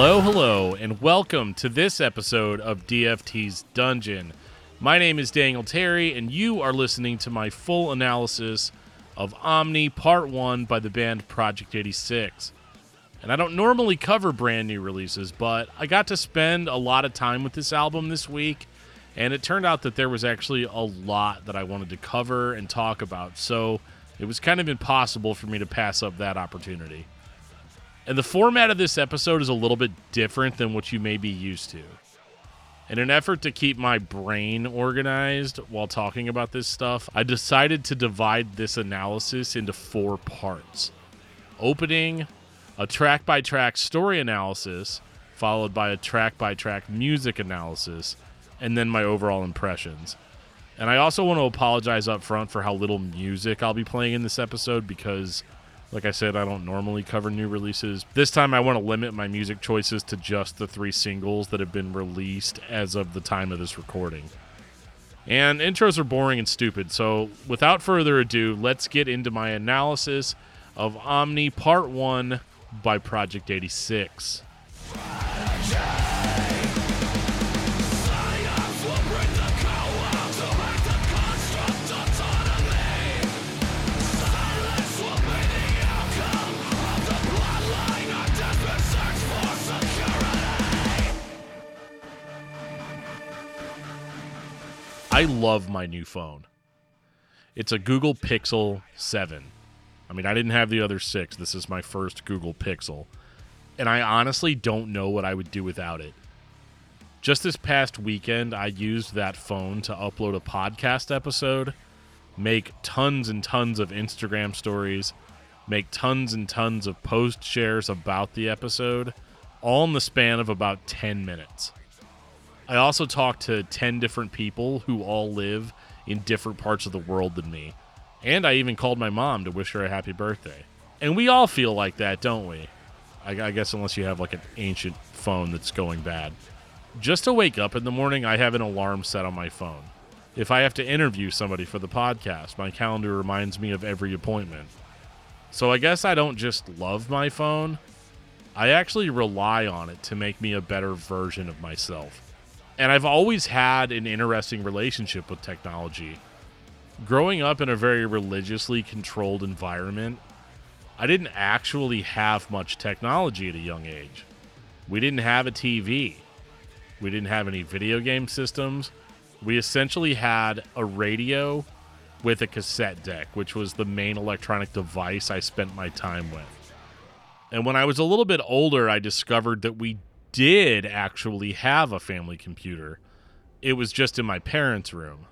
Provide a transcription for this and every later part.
Hello, hello, and welcome to this episode of DFT's Dungeon. My name is Daniel Terry, and you are listening to my full analysis of Omni Part 1 by the band Project 86. And I don't normally cover brand new releases, but I got to spend a lot of time with this album this week, and it turned out that there was actually a lot that I wanted to cover and talk about, so it was kind of impossible for me to pass up that opportunity. And the format of this episode is a little bit different than what you may be used to. In an effort to keep my brain organized while talking about this stuff, I decided to divide this analysis into four parts opening, a track by track story analysis, followed by a track by track music analysis, and then my overall impressions. And I also want to apologize up front for how little music I'll be playing in this episode because like I said, I don't normally cover new releases. This time I want to limit my music choices to just the three singles that have been released as of the time of this recording. And intros are boring and stupid, so without further ado, let's get into my analysis of Omni Part 1 by Project 86. I love my new phone. It's a Google Pixel 7. I mean, I didn't have the other six. This is my first Google Pixel. And I honestly don't know what I would do without it. Just this past weekend, I used that phone to upload a podcast episode, make tons and tons of Instagram stories, make tons and tons of post shares about the episode, all in the span of about 10 minutes. I also talked to 10 different people who all live in different parts of the world than me. And I even called my mom to wish her a happy birthday. And we all feel like that, don't we? I, I guess unless you have like an ancient phone that's going bad. Just to wake up in the morning, I have an alarm set on my phone. If I have to interview somebody for the podcast, my calendar reminds me of every appointment. So I guess I don't just love my phone, I actually rely on it to make me a better version of myself. And I've always had an interesting relationship with technology. Growing up in a very religiously controlled environment, I didn't actually have much technology at a young age. We didn't have a TV. We didn't have any video game systems. We essentially had a radio with a cassette deck, which was the main electronic device I spent my time with. And when I was a little bit older, I discovered that we did actually have a family computer. It was just in my parents' room.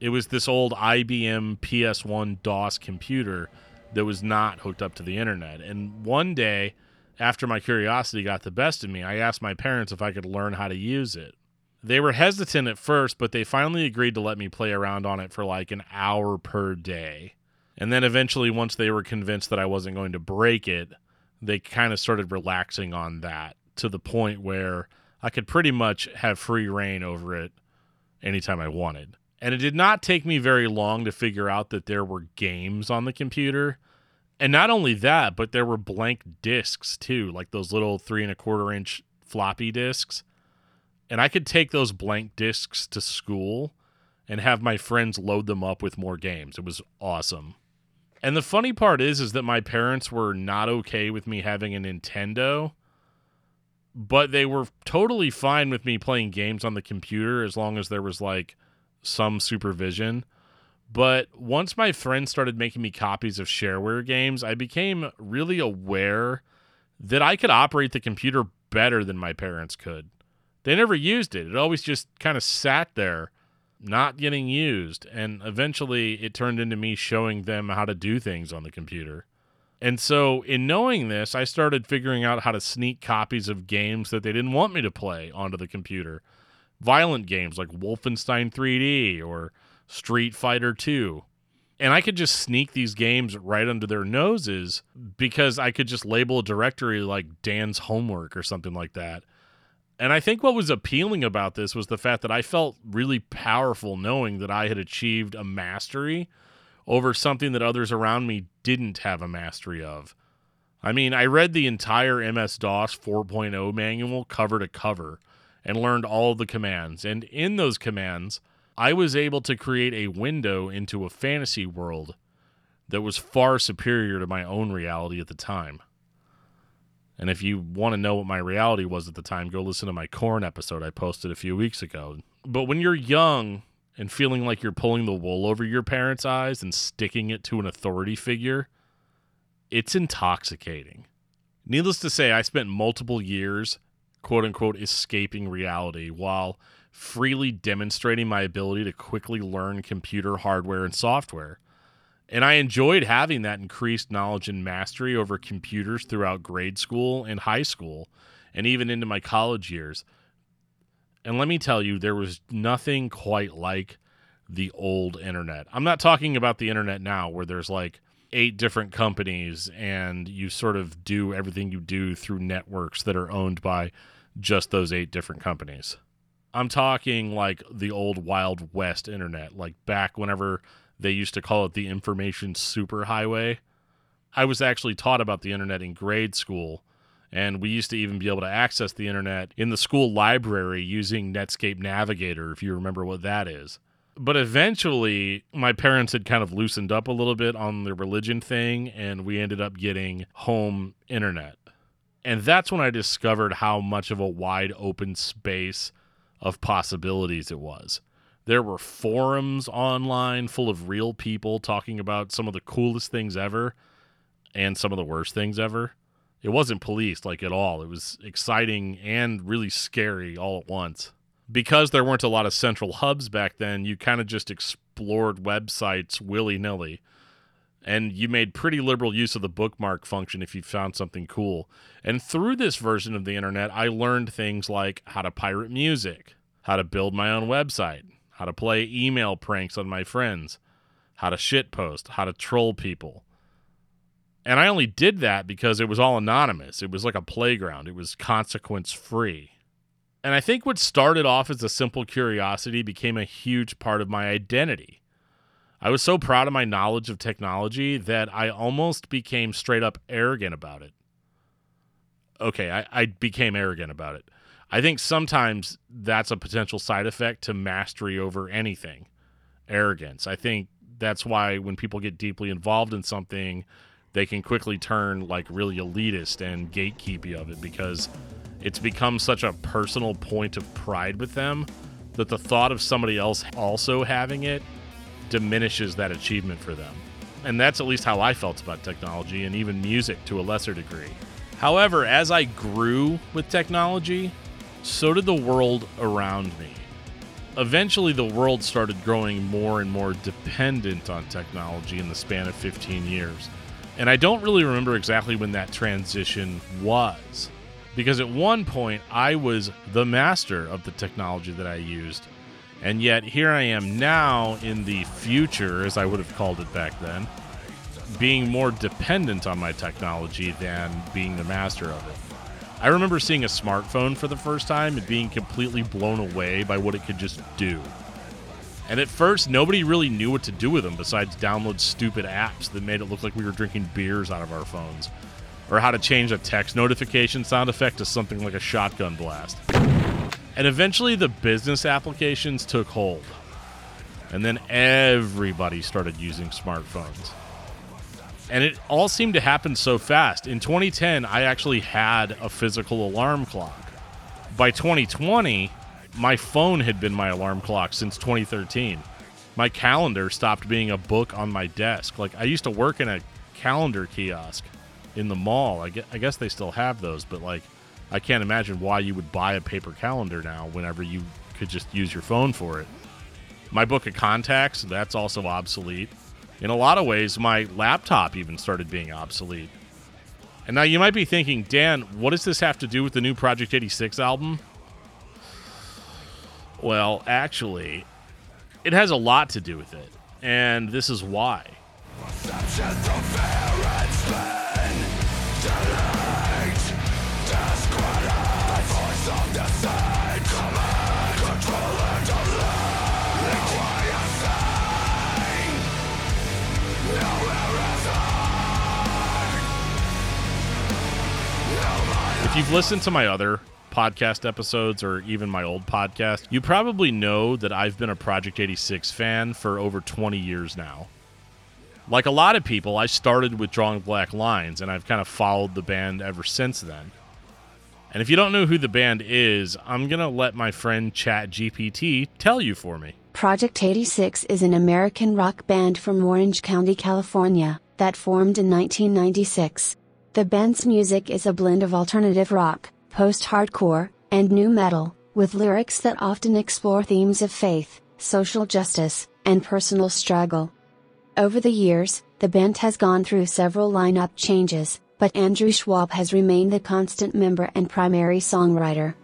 It was this old IBM PS1 DOS computer that was not hooked up to the internet. And one day, after my curiosity got the best of me, I asked my parents if I could learn how to use it. They were hesitant at first, but they finally agreed to let me play around on it for like an hour per day. And then eventually, once they were convinced that I wasn't going to break it, they kind of started relaxing on that to the point where I could pretty much have free reign over it anytime I wanted. And it did not take me very long to figure out that there were games on the computer. And not only that, but there were blank discs too, like those little three and a quarter inch floppy disks. And I could take those blank discs to school and have my friends load them up with more games. It was awesome. And the funny part is is that my parents were not okay with me having a Nintendo but they were totally fine with me playing games on the computer as long as there was like some supervision. But once my friends started making me copies of shareware games, I became really aware that I could operate the computer better than my parents could. They never used it. It always just kind of sat there, not getting used. And eventually it turned into me showing them how to do things on the computer. And so, in knowing this, I started figuring out how to sneak copies of games that they didn't want me to play onto the computer. Violent games like Wolfenstein 3D or Street Fighter 2. And I could just sneak these games right under their noses because I could just label a directory like Dan's homework or something like that. And I think what was appealing about this was the fact that I felt really powerful knowing that I had achieved a mastery over something that others around me didn't have a mastery of. I mean, I read the entire MS DOS 4.0 manual cover to cover and learned all the commands. And in those commands, I was able to create a window into a fantasy world that was far superior to my own reality at the time. And if you want to know what my reality was at the time, go listen to my Korn episode I posted a few weeks ago. But when you're young and feeling like you're pulling the wool over your parents' eyes and sticking it to an authority figure, it's intoxicating. Needless to say, I spent multiple years, quote unquote, escaping reality while freely demonstrating my ability to quickly learn computer hardware and software. And I enjoyed having that increased knowledge and mastery over computers throughout grade school and high school, and even into my college years. And let me tell you, there was nothing quite like the old internet. I'm not talking about the internet now, where there's like eight different companies and you sort of do everything you do through networks that are owned by just those eight different companies. I'm talking like the old Wild West internet, like back whenever they used to call it the information superhighway. I was actually taught about the internet in grade school, and we used to even be able to access the internet in the school library using Netscape Navigator, if you remember what that is. But eventually, my parents had kind of loosened up a little bit on the religion thing, and we ended up getting home internet. And that's when I discovered how much of a wide open space of possibilities it was. There were forums online full of real people talking about some of the coolest things ever and some of the worst things ever. It wasn't policed like at all. It was exciting and really scary all at once. Because there weren't a lot of central hubs back then, you kind of just explored websites willy nilly. And you made pretty liberal use of the bookmark function if you found something cool. And through this version of the internet, I learned things like how to pirate music, how to build my own website, how to play email pranks on my friends, how to shitpost, how to troll people. And I only did that because it was all anonymous. It was like a playground, it was consequence free. And I think what started off as a simple curiosity became a huge part of my identity. I was so proud of my knowledge of technology that I almost became straight up arrogant about it. Okay, I, I became arrogant about it. I think sometimes that's a potential side effect to mastery over anything arrogance. I think that's why when people get deeply involved in something, they can quickly turn like really elitist and gatekeepy of it because it's become such a personal point of pride with them that the thought of somebody else also having it diminishes that achievement for them. And that's at least how I felt about technology and even music to a lesser degree. However, as I grew with technology, so did the world around me. Eventually, the world started growing more and more dependent on technology in the span of 15 years. And I don't really remember exactly when that transition was. Because at one point, I was the master of the technology that I used. And yet, here I am now in the future, as I would have called it back then, being more dependent on my technology than being the master of it. I remember seeing a smartphone for the first time and being completely blown away by what it could just do. And at first, nobody really knew what to do with them besides download stupid apps that made it look like we were drinking beers out of our phones, or how to change a text notification sound effect to something like a shotgun blast. And eventually, the business applications took hold. And then everybody started using smartphones and it all seemed to happen so fast. In 2010, I actually had a physical alarm clock. By 2020, my phone had been my alarm clock since 2013. My calendar stopped being a book on my desk. Like I used to work in a calendar kiosk in the mall. I guess they still have those, but like I can't imagine why you would buy a paper calendar now whenever you could just use your phone for it. My book of contacts, that's also obsolete in a lot of ways, my laptop even started being obsolete. And now you might be thinking, Dan, what does this have to do with the new Project 86 album? Well, actually, it has a lot to do with it. And this is why. If you've listened to my other podcast episodes or even my old podcast, you probably know that I've been a Project 86 fan for over 20 years now. Like a lot of people, I started with Drawing Black Lines and I've kind of followed the band ever since then. And if you don't know who the band is, I'm going to let my friend ChatGPT tell you for me. Project 86 is an American rock band from Orange County, California, that formed in 1996. The band's music is a blend of alternative rock, post hardcore, and nu metal, with lyrics that often explore themes of faith, social justice, and personal struggle. Over the years, the band has gone through several lineup changes, but Andrew Schwab has remained the constant member and primary songwriter.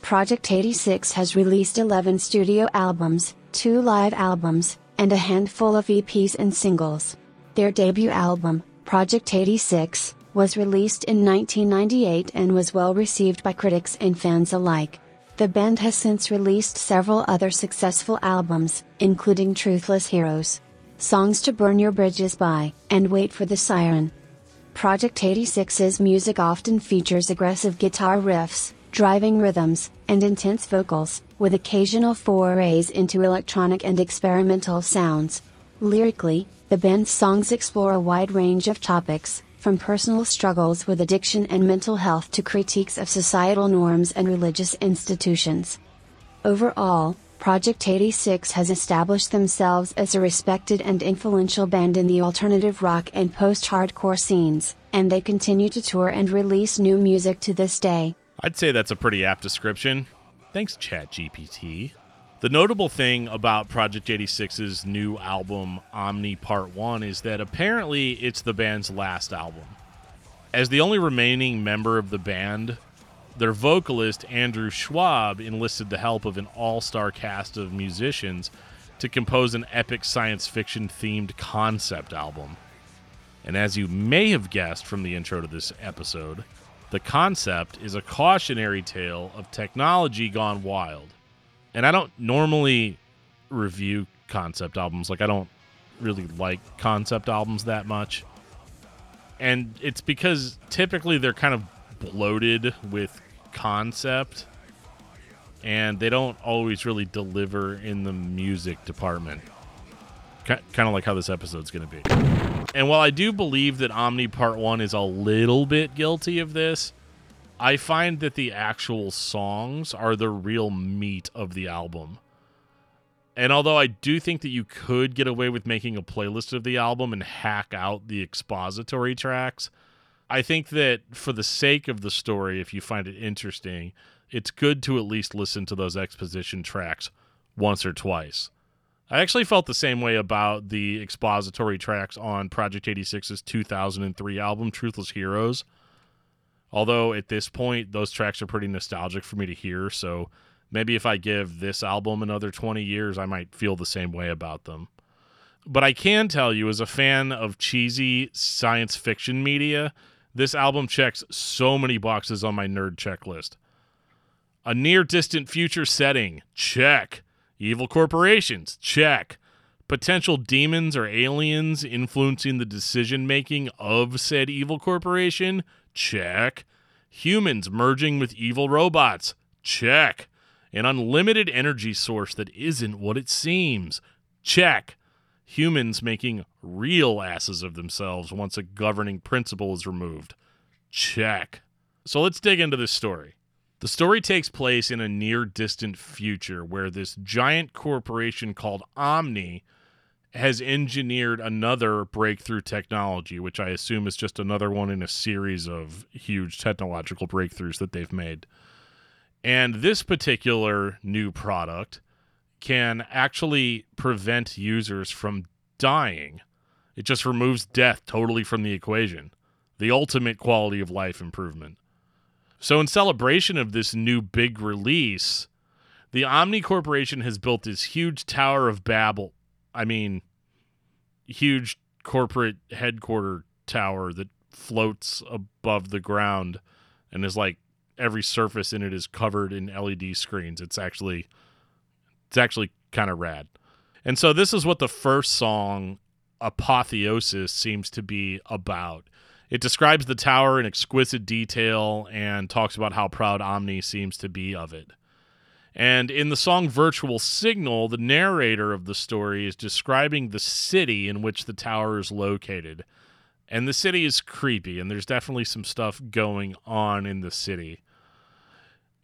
Project 86 has released 11 studio albums, 2 live albums, and a handful of EPs and singles. Their debut album, Project 86, was released in 1998 and was well received by critics and fans alike. The band has since released several other successful albums, including Truthless Heroes, Songs to Burn Your Bridges by, and Wait for the Siren. Project 86's music often features aggressive guitar riffs, driving rhythms, and intense vocals, with occasional forays into electronic and experimental sounds. Lyrically, the band's songs explore a wide range of topics, from personal struggles with addiction and mental health to critiques of societal norms and religious institutions. Overall, Project 86 has established themselves as a respected and influential band in the alternative rock and post hardcore scenes, and they continue to tour and release new music to this day. I'd say that's a pretty apt description. Thanks, ChatGPT. The notable thing about Project 86's new album, Omni Part 1, is that apparently it's the band's last album. As the only remaining member of the band, their vocalist, Andrew Schwab, enlisted the help of an all star cast of musicians to compose an epic science fiction themed concept album. And as you may have guessed from the intro to this episode, the concept is a cautionary tale of technology gone wild. And I don't normally review concept albums. Like, I don't really like concept albums that much. And it's because typically they're kind of bloated with concept and they don't always really deliver in the music department. kind of like how this episode's going to be. And while I do believe that Omni Part 1 is a little bit guilty of this, I find that the actual songs are the real meat of the album. And although I do think that you could get away with making a playlist of the album and hack out the expository tracks, I think that for the sake of the story, if you find it interesting, it's good to at least listen to those exposition tracks once or twice. I actually felt the same way about the expository tracks on Project 86's 2003 album, Truthless Heroes. Although at this point, those tracks are pretty nostalgic for me to hear, so maybe if I give this album another 20 years, I might feel the same way about them. But I can tell you, as a fan of cheesy science fiction media, this album checks so many boxes on my nerd checklist. A near distant future setting, check. Evil corporations, check. Potential demons or aliens influencing the decision making of said evil corporation, check. Humans merging with evil robots, check. An unlimited energy source that isn't what it seems, check humans making real asses of themselves once a governing principle is removed. Check. So let's dig into this story. The story takes place in a near distant future where this giant corporation called Omni has engineered another breakthrough technology, which I assume is just another one in a series of huge technological breakthroughs that they've made. And this particular new product can actually prevent users from dying. It just removes death totally from the equation. The ultimate quality of life improvement. So, in celebration of this new big release, the Omni Corporation has built this huge Tower of Babel. I mean, huge corporate headquarter tower that floats above the ground and is like every surface in it is covered in LED screens. It's actually it's actually kind of rad. And so this is what the first song Apotheosis seems to be about. It describes the tower in exquisite detail and talks about how proud Omni seems to be of it. And in the song Virtual Signal, the narrator of the story is describing the city in which the tower is located. And the city is creepy, and there's definitely some stuff going on in the city.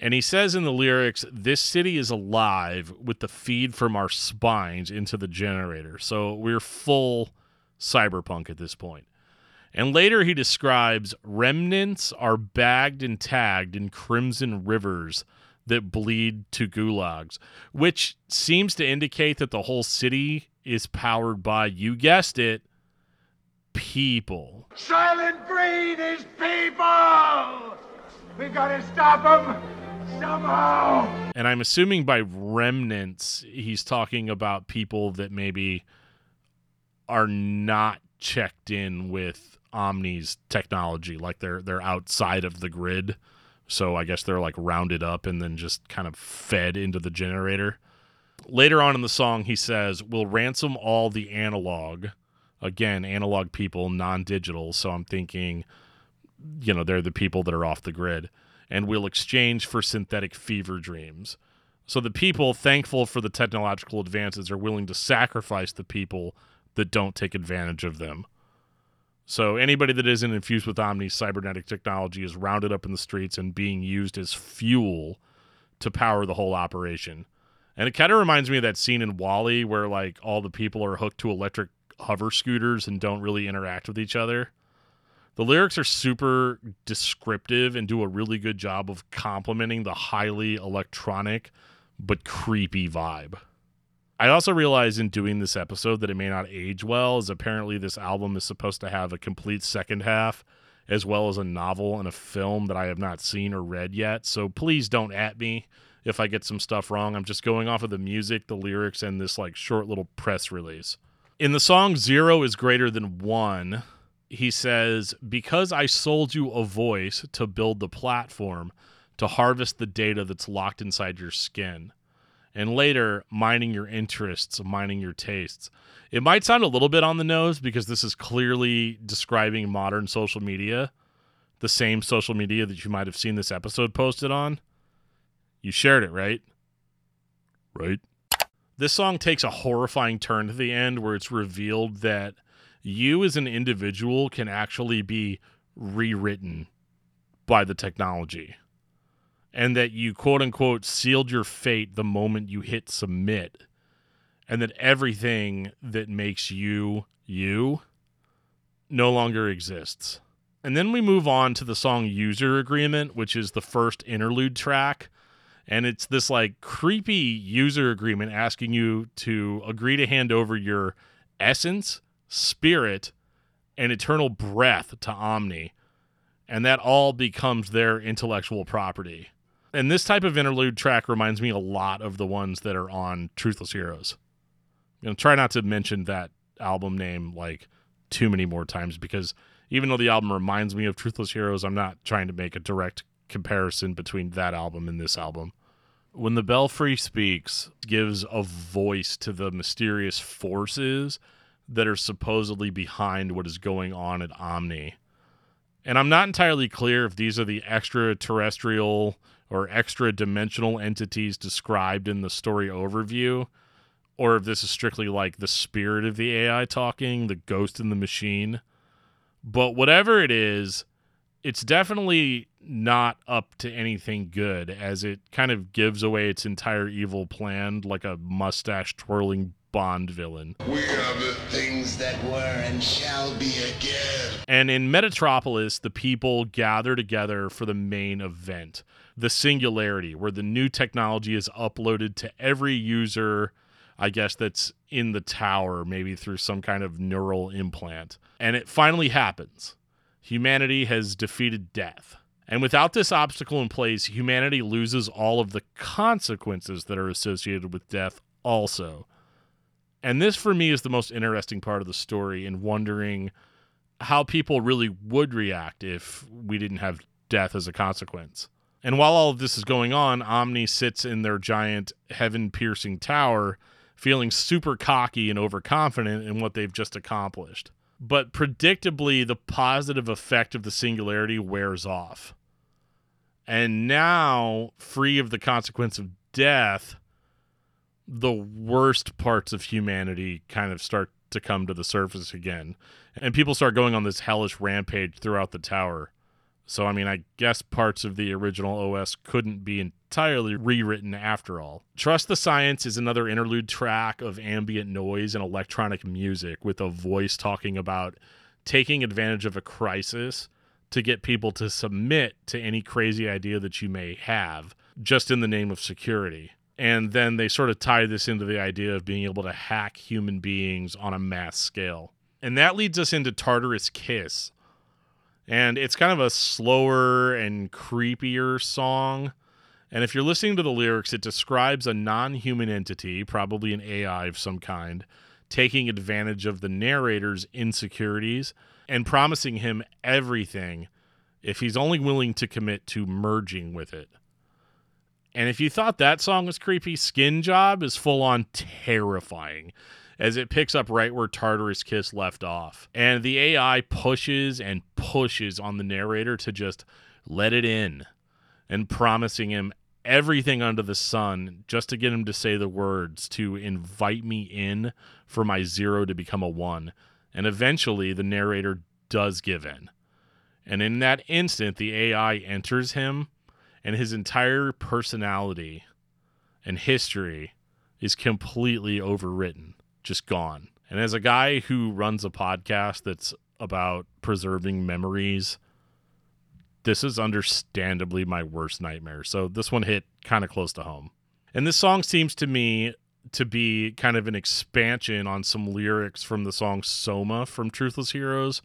And he says in the lyrics, This city is alive with the feed from our spines into the generator. So we're full cyberpunk at this point. And later he describes remnants are bagged and tagged in crimson rivers that bleed to gulags, which seems to indicate that the whole city is powered by, you guessed it, people. Soylent Green is people! We gotta stop them somehow! And I'm assuming by remnants, he's talking about people that maybe are not checked in with Omni's technology, like they're they're outside of the grid. So I guess they're like rounded up and then just kind of fed into the generator. Later on in the song, he says, We'll ransom all the analog. Again, analog people, non digital. So I'm thinking, you know, they're the people that are off the grid. And we'll exchange for synthetic fever dreams. So the people, thankful for the technological advances, are willing to sacrifice the people that don't take advantage of them. So anybody that isn't infused with Omni's cybernetic technology is rounded up in the streets and being used as fuel to power the whole operation. And it kind of reminds me of that scene in WALL-E where like all the people are hooked to electric hover scooters and don't really interact with each other. The lyrics are super descriptive and do a really good job of complementing the highly electronic but creepy vibe. I also realized in doing this episode that it may not age well, as apparently this album is supposed to have a complete second half, as well as a novel and a film that I have not seen or read yet. So please don't at me if I get some stuff wrong. I'm just going off of the music, the lyrics, and this like short little press release. In the song Zero is Greater Than One, he says, Because I sold you a voice to build the platform to harvest the data that's locked inside your skin and later mining your interests, mining your tastes. It might sound a little bit on the nose because this is clearly describing modern social media, the same social media that you might have seen this episode posted on. You shared it, right? Right. This song takes a horrifying turn to the end where it's revealed that you as an individual can actually be rewritten by the technology and that you quote unquote sealed your fate the moment you hit submit and that everything that makes you you no longer exists. And then we move on to the song User Agreement, which is the first interlude track. And it's this like creepy user agreement asking you to agree to hand over your essence, spirit, and eternal breath to Omni. And that all becomes their intellectual property. And this type of interlude track reminds me a lot of the ones that are on Truthless Heroes. I'm going to try not to mention that album name like too many more times because even though the album reminds me of Truthless Heroes, I'm not trying to make a direct comparison between that album and this album. When the Belfry speaks, gives a voice to the mysterious forces that are supposedly behind what is going on at Omni. And I'm not entirely clear if these are the extraterrestrial or extra dimensional entities described in the story overview, or if this is strictly like the spirit of the AI talking, the ghost in the machine. But whatever it is, it's definitely not up to anything good, as it kind of gives away its entire evil plan like a mustache twirling Bond villain. We are the things that were and shall be again. And in Metatropolis, the people gather together for the main event the singularity, where the new technology is uploaded to every user, I guess, that's in the tower, maybe through some kind of neural implant. And it finally happens. Humanity has defeated death. And without this obstacle in place, humanity loses all of the consequences that are associated with death, also. And this, for me, is the most interesting part of the story in wondering how people really would react if we didn't have death as a consequence. And while all of this is going on, Omni sits in their giant heaven piercing tower, feeling super cocky and overconfident in what they've just accomplished. but predictably, the positive effect of the singularity wears off. And now, free of the consequence of death, the worst parts of humanity kind of start to come to the surface again. And people start going on this hellish rampage throughout the tower. So, I mean, I guess parts of the original OS couldn't be entirely rewritten after all. Trust the Science is another interlude track of ambient noise and electronic music with a voice talking about taking advantage of a crisis to get people to submit to any crazy idea that you may have just in the name of security. And then they sort of tie this into the idea of being able to hack human beings on a mass scale. And that leads us into Tartarus Kiss, and it's kind of a slower and creepier song. And if you're listening to the lyrics, it describes a non human entity, probably an AI of some kind, taking advantage of the narrator's insecurities and promising him everything if he's only willing to commit to merging with it. And if you thought that song was creepy, Skin Job is full on terrifying as it picks up right where Tartarus Kiss left off. And the AI pushes and pushes on the narrator to just let it in and promising him everything under the sun just to get him to say the words to invite me in for my zero to become a one. And eventually the narrator does give in. And in that instant, the AI enters him, and his entire personality and history is completely overwritten just gone. And as a guy who runs a podcast that's about preserving memories, this is understandably my worst nightmare. So this one hit kind of close to home. And this song seems to me to be kind of an expansion on some lyrics from the song Soma from Truthless Heroes,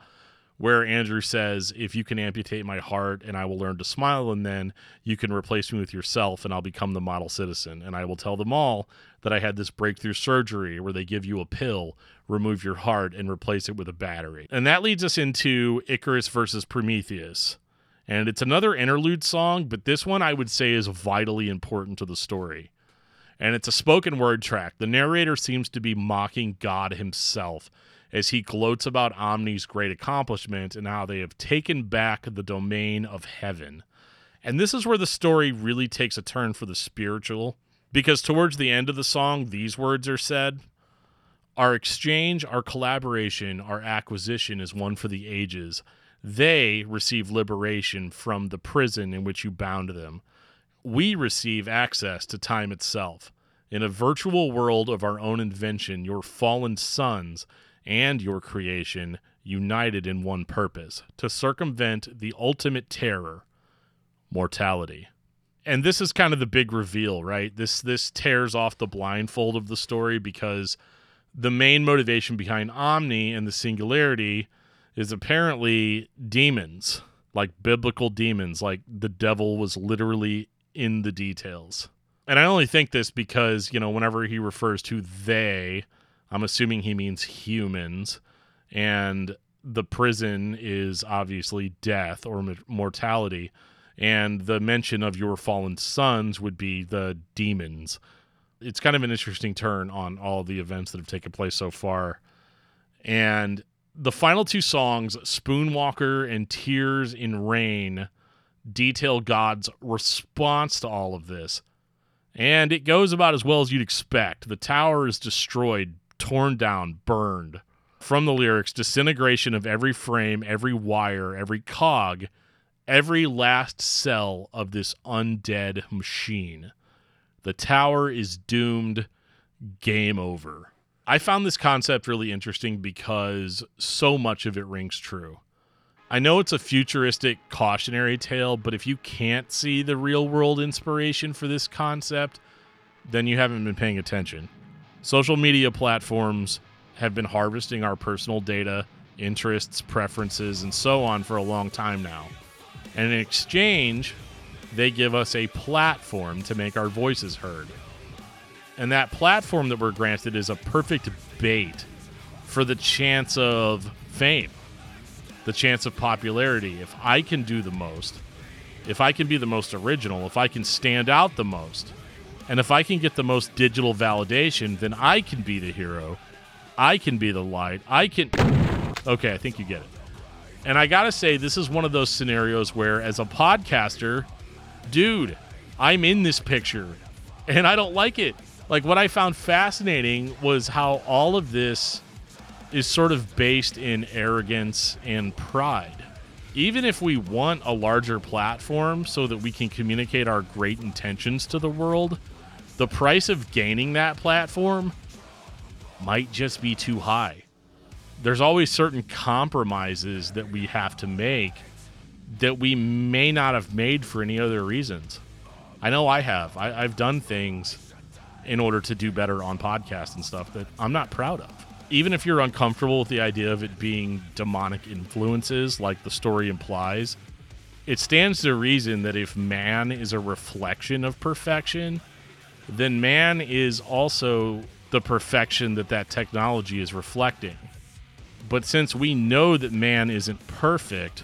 where Andrew says, If you can amputate my heart and I will learn to smile, and then you can replace me with yourself and I'll become the model citizen. And I will tell them all that I had this breakthrough surgery where they give you a pill, remove your heart, and replace it with a battery. And that leads us into Icarus versus Prometheus. And it's another interlude song, but this one I would say is vitally important to the story. And it's a spoken word track. The narrator seems to be mocking God himself as he gloats about Omni's great accomplishment and how they have taken back the domain of heaven. And this is where the story really takes a turn for the spiritual, because towards the end of the song, these words are said Our exchange, our collaboration, our acquisition is one for the ages. They receive liberation from the prison in which you bound them. We receive access to time itself. In a virtual world of our own invention, your fallen sons and your creation united in one purpose to circumvent the ultimate terror mortality. And this is kind of the big reveal right? This this tears off the blindfold of the story because the main motivation behind omni and the singularity is apparently demons like biblical demons like the devil was literally in the details. And i only think this because you know whenever he refers to they I'm assuming he means humans. And the prison is obviously death or mortality. And the mention of your fallen sons would be the demons. It's kind of an interesting turn on all the events that have taken place so far. And the final two songs, Spoonwalker and Tears in Rain, detail God's response to all of this. And it goes about as well as you'd expect. The tower is destroyed torn down, burned. From the lyrics, disintegration of every frame, every wire, every cog, every last cell of this undead machine. The tower is doomed. Game over. I found this concept really interesting because so much of it rings true. I know it's a futuristic cautionary tale, but if you can't see the real world inspiration for this concept, then you haven't been paying attention. Social media platforms have been harvesting our personal data, interests, preferences, and so on for a long time now. And in exchange, they give us a platform to make our voices heard. And that platform that we're granted is a perfect bait for the chance of fame, the chance of popularity. If I can do the most, if I can be the most original, if I can stand out the most, and if I can get the most digital validation, then I can be the hero. I can be the light. I can. Okay, I think you get it. And I gotta say, this is one of those scenarios where, as a podcaster, dude, I'm in this picture and I don't like it. Like, what I found fascinating was how all of this is sort of based in arrogance and pride. Even if we want a larger platform so that we can communicate our great intentions to the world, the price of gaining that platform might just be too high. There's always certain compromises that we have to make that we may not have made for any other reasons. I know I have. I, have done things in order to do better on podcasts and stuff that I'm not proud of. Even if you're uncomfortable with the idea of it being demonic influences, like the story implies, it stands to reason that if man is a reflection of perfection, then man is also the perfection that that technology is reflecting. But since we know that man isn't perfect,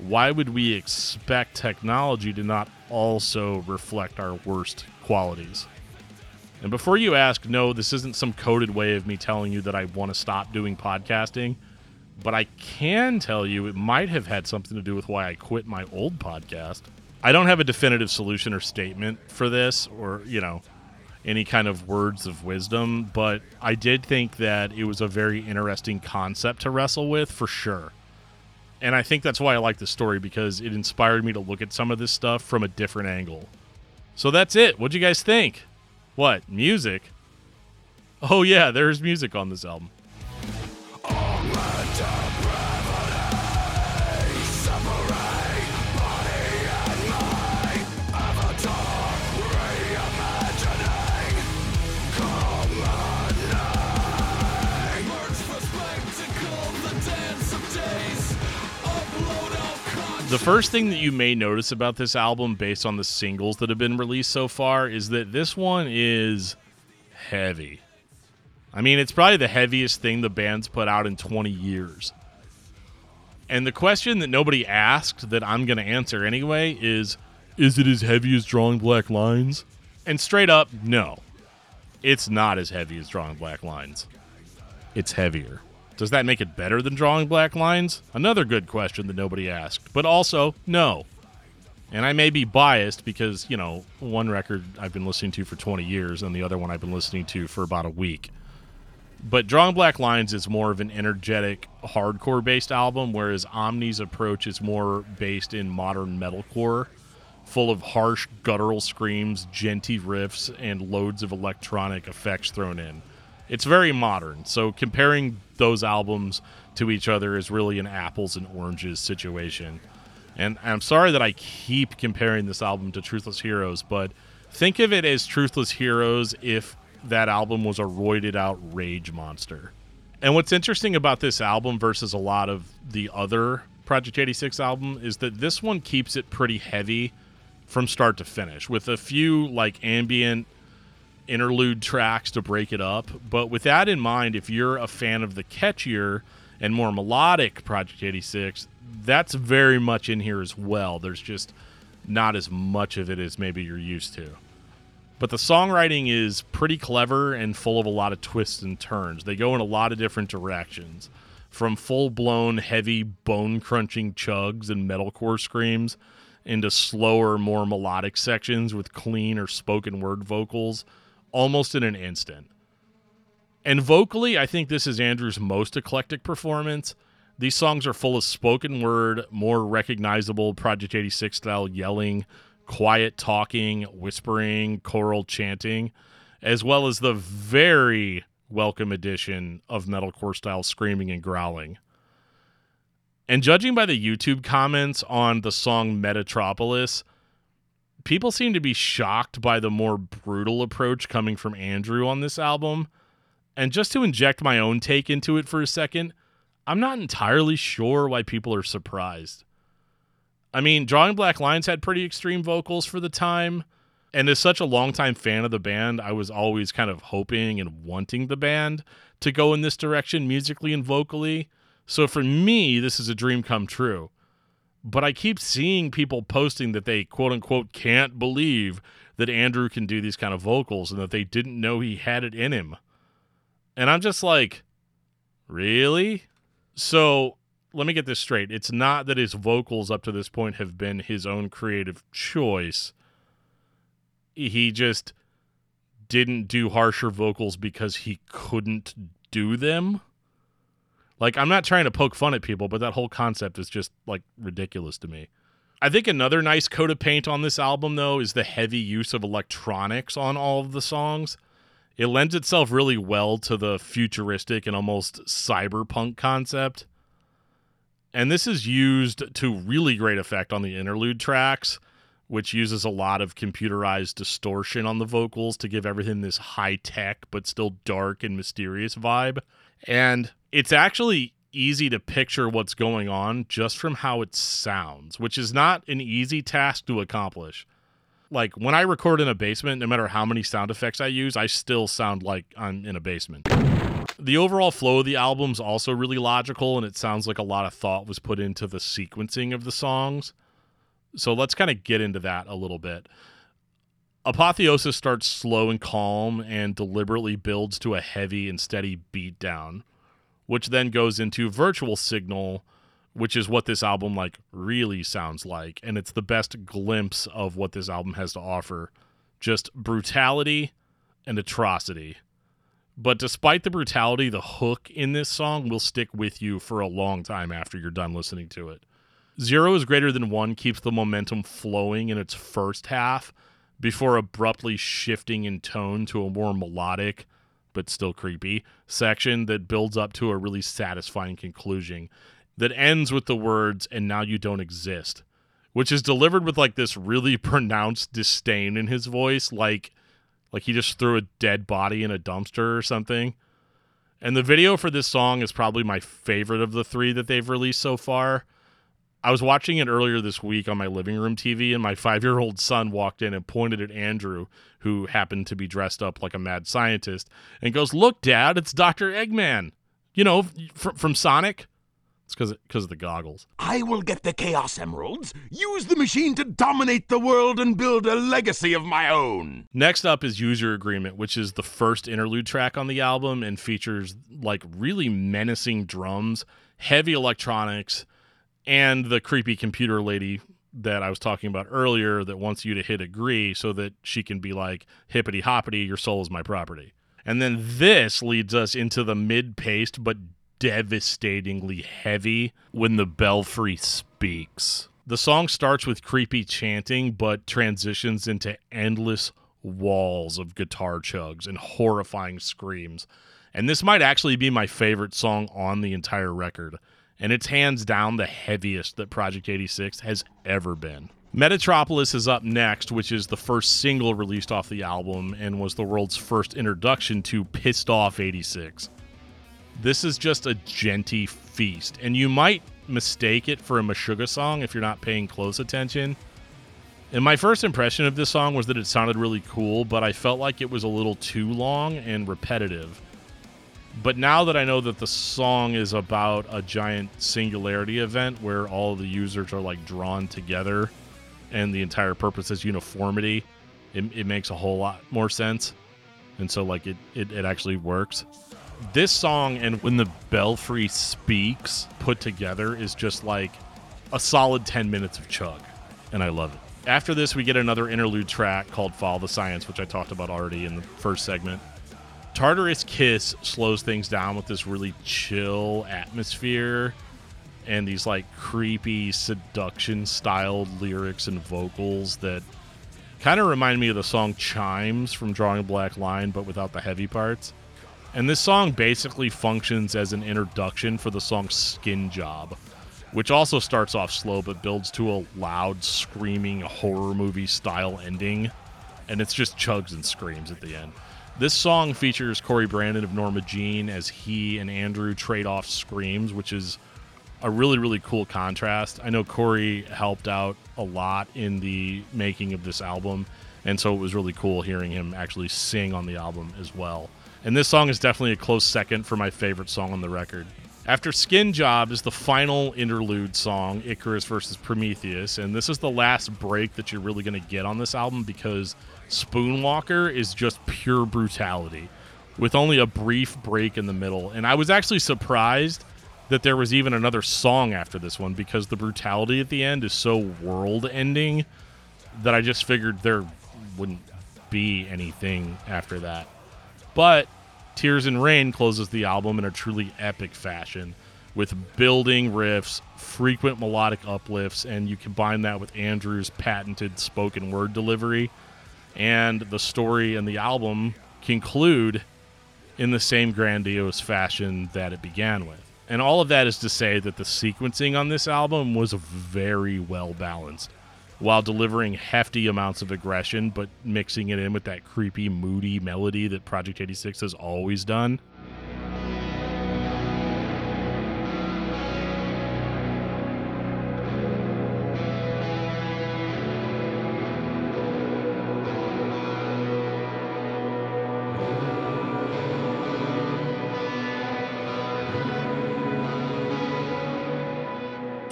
why would we expect technology to not also reflect our worst qualities? And before you ask, no, this isn't some coded way of me telling you that I want to stop doing podcasting, but I can tell you it might have had something to do with why I quit my old podcast. I don't have a definitive solution or statement for this or, you know, any kind of words of wisdom, but I did think that it was a very interesting concept to wrestle with for sure. And I think that's why I like the story because it inspired me to look at some of this stuff from a different angle. So that's it. What'd you guys think? What? Music? Oh, yeah, there's music on this album. First thing that you may notice about this album, based on the singles that have been released so far, is that this one is heavy. I mean, it's probably the heaviest thing the band's put out in 20 years. And the question that nobody asked that I'm going to answer anyway is Is it as heavy as Drawing Black Lines? And straight up, no. It's not as heavy as Drawing Black Lines. It's heavier. Does that make it better than drawing black lines? Another good question that nobody asked. But also, no. And I may be biased because, you know, one record I've been listening to for 20 years and the other one I've been listening to for about a week. But Drawing Black Lines is more of an energetic, hardcore based album, whereas Omni's approach is more based in modern metalcore, full of harsh, guttural screams, djenty riffs, and loads of electronic effects thrown in. It's very modern. So comparing those albums to each other is really an apples and oranges situation. And I'm sorry that I keep comparing this album to Truthless Heroes, but think of it as Truthless Heroes if that album was a roided out rage monster. And what's interesting about this album versus a lot of the other Project 86 album is that this one keeps it pretty heavy from start to finish with a few like ambient interlude tracks to break it up. But with that in mind, if you're a fan of the catchier and more melodic Project 86, that's very much in here as well. There's just not as much of it as maybe you're used to. But the songwriting is pretty clever and full of a lot of twists and turns. They go in a lot of different directions. From full blown, heavy, bone crunching chugs and metalcore screams into slower, more melodic sections with clean or spoken word vocals almost in an instant. And vocally, I think this is Andrew's most eclectic performance. These songs are full of spoken word, more recognizable Project 86 style yelling, quiet talking, whispering, choral chanting, as well as the very welcome addition of metalcore style screaming and growling. And judging by the YouTube comments on the song Metatropolis, people seem to be shocked by the more brutal approach coming from Andrew on this album. And just to inject my own take into it for a second, I'm not entirely sure why people are surprised. I mean, Drawing Black Lines had pretty extreme vocals for the time. And as such a longtime fan of the band, I was always kind of hoping and wanting the band to go in this direction musically and vocally. So for me, this is a dream come true but I keep seeing people posting that they quote unquote can't believe that Andrew can do these kind of vocals and that they didn't know he had it in him. And I'm just like, really? So let me get this straight. It's not that his vocals up to this point have been his own creative choice. He just didn't do harsher vocals because he couldn't do them. Like, I'm not trying to poke fun at people, but that whole concept is just like ridiculous to me. I think another nice coat of paint on this album, though, is the heavy use of electronics on all of the songs. It lends itself really well to the futuristic and almost cyberpunk concept. And this is used to really great effect on the interlude tracks, which uses a lot of computerized distortion on the vocals to give everything this high tech but still dark and mysterious vibe. And it's actually easy to picture what's going on just from how it sounds, which is not an easy task to accomplish. Like when I record in a basement, no matter how many sound effects I use, I still sound like I'm in a basement. The overall flow of the album's also really logical, and it sounds like a lot of thought was put into the sequencing of the songs. So let's kind of get into that a little bit. Apotheosis starts slow and calm and deliberately builds to a heavy and steady beat down which then goes into virtual signal which is what this album like really sounds like and it's the best glimpse of what this album has to offer. Just brutality and atrocity. But despite the brutality the hook in this song will stick with you for a long time after you're done listening to it. Zero is greater than one keeps the momentum flowing in its first half before abruptly shifting in tone to a more melodic but still creepy section that builds up to a really satisfying conclusion that ends with the words and now you don't exist which is delivered with like this really pronounced disdain in his voice like like he just threw a dead body in a dumpster or something. And the video for this song is probably my favorite of the 3 that they've released so far I was watching it earlier this week on my living room TV, and my five year old son walked in and pointed at Andrew, who happened to be dressed up like a mad scientist, and goes, Look, Dad, it's Dr. Eggman. You know, fr- from Sonic. It's because because of the goggles. I will get the Chaos Emeralds, use the machine to dominate the world, and build a legacy of my own. Next up is User Agreement, which is the first interlude track on the album and features like really menacing drums, heavy electronics and the creepy computer lady that I was talking about earlier that wants you to hit agree so that she can be like, hippity hoppity, your soul is my property. And then this leads us into the mid paced but devastatingly heavy when the belfry speaks. The song starts with creepy chanting but transitions into endless walls of guitar chugs and horrifying screams. And this might actually be my favorite song on the entire record and it's hands down the heaviest that Project 86 has ever been. Metatropolis is up next, which is the first single released off the album and was the world's first introduction to Pissed Off 86. This is just a djenty feast, and you might mistake it for a Meshuggah song if you're not paying close attention. And my first impression of this song was that it sounded really cool, but I felt like it was a little too long and repetitive. But now that I know that the song is about a giant singularity event where all the users are like drawn together and the entire purpose is uniformity, it, it makes a whole lot more sense. And so, like, it, it, it actually works. This song and when the Belfry speaks put together is just like a solid 10 minutes of chug. And I love it. After this, we get another interlude track called Follow the Science, which I talked about already in the first segment. Tartarus Kiss slows things down with this really chill atmosphere and these like creepy seduction styled lyrics and vocals that kind of remind me of the song Chimes from Drawing a Black Line, but without the heavy parts. And this song basically functions as an introduction for the song Skin Job, which also starts off slow but builds to a loud, screaming horror movie style ending. And it's just chugs and screams at the end. This song features Cory Brandon of Norma Jean as he and Andrew trade off screams, which is a really, really cool contrast. I know Cory helped out a lot in the making of this album, and so it was really cool hearing him actually sing on the album as well. And this song is definitely a close second for my favorite song on the record. After Skin Job is the final interlude song, Icarus versus Prometheus, and this is the last break that you're really going to get on this album because Spoonwalker is just pure brutality with only a brief break in the middle. And I was actually surprised that there was even another song after this one because the brutality at the end is so world ending that I just figured there wouldn't be anything after that. But Tears in Rain closes the album in a truly epic fashion with building riffs, frequent melodic uplifts, and you combine that with Andrew's patented spoken word delivery, and the story and the album conclude in the same grandiose fashion that it began with. And all of that is to say that the sequencing on this album was very well balanced while delivering hefty amounts of aggression, but mixing it in with that creepy, moody melody that Project 86 has always done.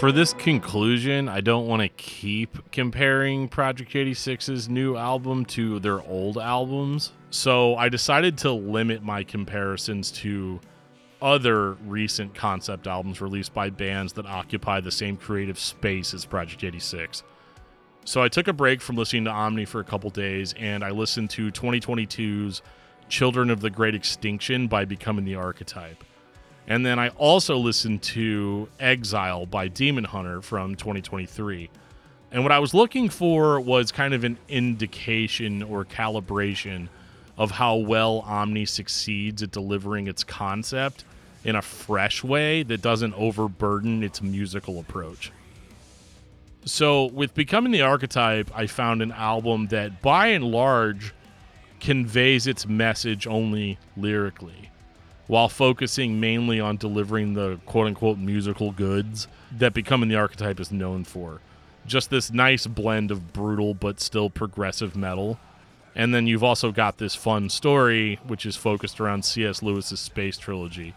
For this conclusion, I don't want to keep comparing Project 86's new album to their old albums. So I decided to limit my comparisons to other recent concept albums released by bands that occupy the same creative space as Project 86. So I took a break from listening to Omni for a couple days and I listened to 2022's Children of the Great Extinction by Becoming the Archetype. And then I also listened to Exile by Demon Hunter from 2023. And what I was looking for was kind of an indication or calibration of how well Omni succeeds at delivering its concept in a fresh way that doesn't overburden its musical approach. So, with Becoming the Archetype, I found an album that by and large conveys its message only lyrically while focusing mainly on delivering the quote unquote musical goods that Becoming the Archetype is known for. Just this nice blend of brutal but still progressive metal. And then you've also got this fun story, which is focused around C.S. Lewis's Space Trilogy.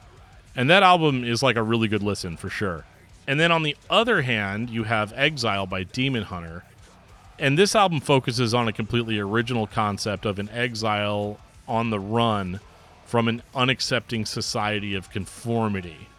And that album is like a really good listen for sure. And then on the other hand, you have Exile by Demon Hunter. And this album focuses on a completely original concept of an exile on the run from an unaccepting society of conformity.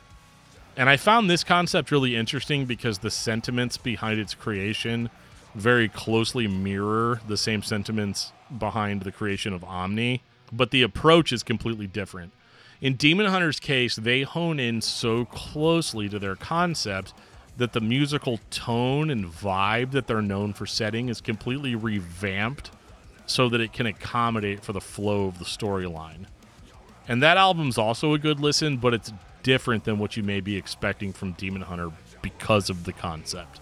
And I found this concept really interesting because the sentiments behind its creation very closely mirror the same sentiments behind the creation of Omni, but the approach is completely different. In Demon Hunter's case, they hone in so closely to their concept that the musical tone and vibe that they're known for setting is completely revamped so that it can accommodate for the flow of the storyline. And that album's also a good listen, but it's different than what you may be expecting from Demon Hunter because of the concept.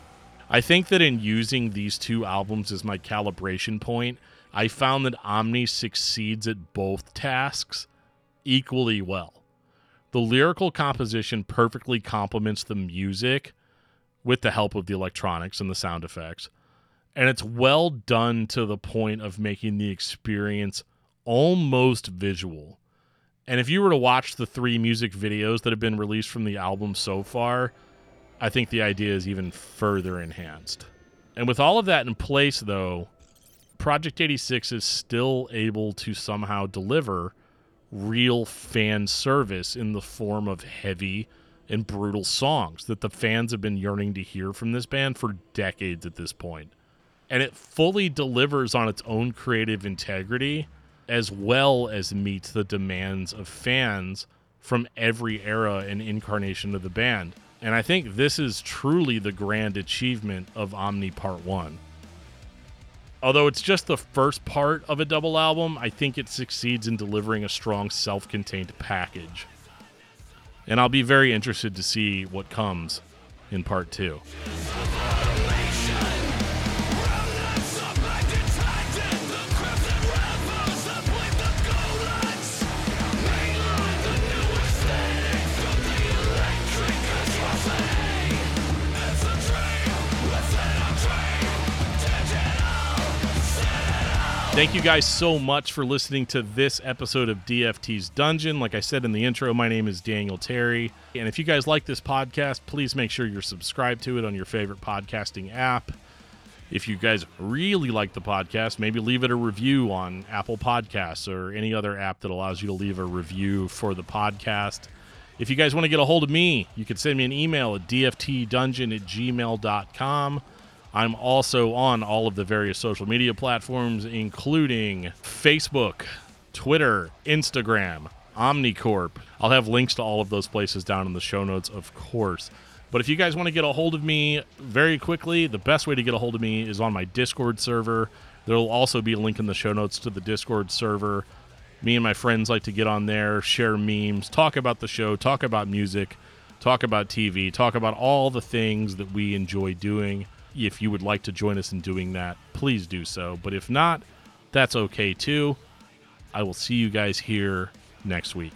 I think that in using these two albums as my calibration point, I found that Omni succeeds at both tasks equally well. The lyrical composition perfectly complements the music with the help of the electronics and the sound effects. And it's well done to the point of making the experience almost visual. And if you were to watch the three music videos that have been released from the album so far, I think the idea is even further enhanced. And with all of that in place, though, Project 86 is still able to somehow deliver real fan service in the form of heavy and brutal songs that the fans have been yearning to hear from this band for decades at this point. And it fully delivers on its own creative integrity as well as meets the demands of fans from every era and incarnation of the band. And I think this is truly the grand achievement of Omni Part 1. Although it's just the first part of a double album, I think it succeeds in delivering a strong self contained package. And I'll be very interested to see what comes in Part 2. Thank you guys so much for listening to this episode of DFT's Dungeon. Like I said in the intro, my name is Daniel Terry. And if you guys like this podcast, please make sure you're subscribed to it on your favorite podcasting app. If you guys really like the podcast, maybe leave it a review on Apple Podcasts or any other app that allows you to leave a review for the podcast. If you guys want to get a hold of me, you can send me an email at dftdungeon at gmail.com. I'm also on all of the various social media platforms, including Facebook, Twitter, Instagram, Omnicorp. I'll have links to all of those places down in the show notes, of course. But if you guys want to get a hold of me very quickly, the best way to get a hold of me is on my Discord server. There will also be a link in the show notes to the Discord server. Me and my friends like to get on there, share memes, talk about the show, talk about music, talk about TV, talk about all the things that we enjoy doing. If you would like to join us in doing that, please do so. But if not, that's okay too. I will see you guys here next week.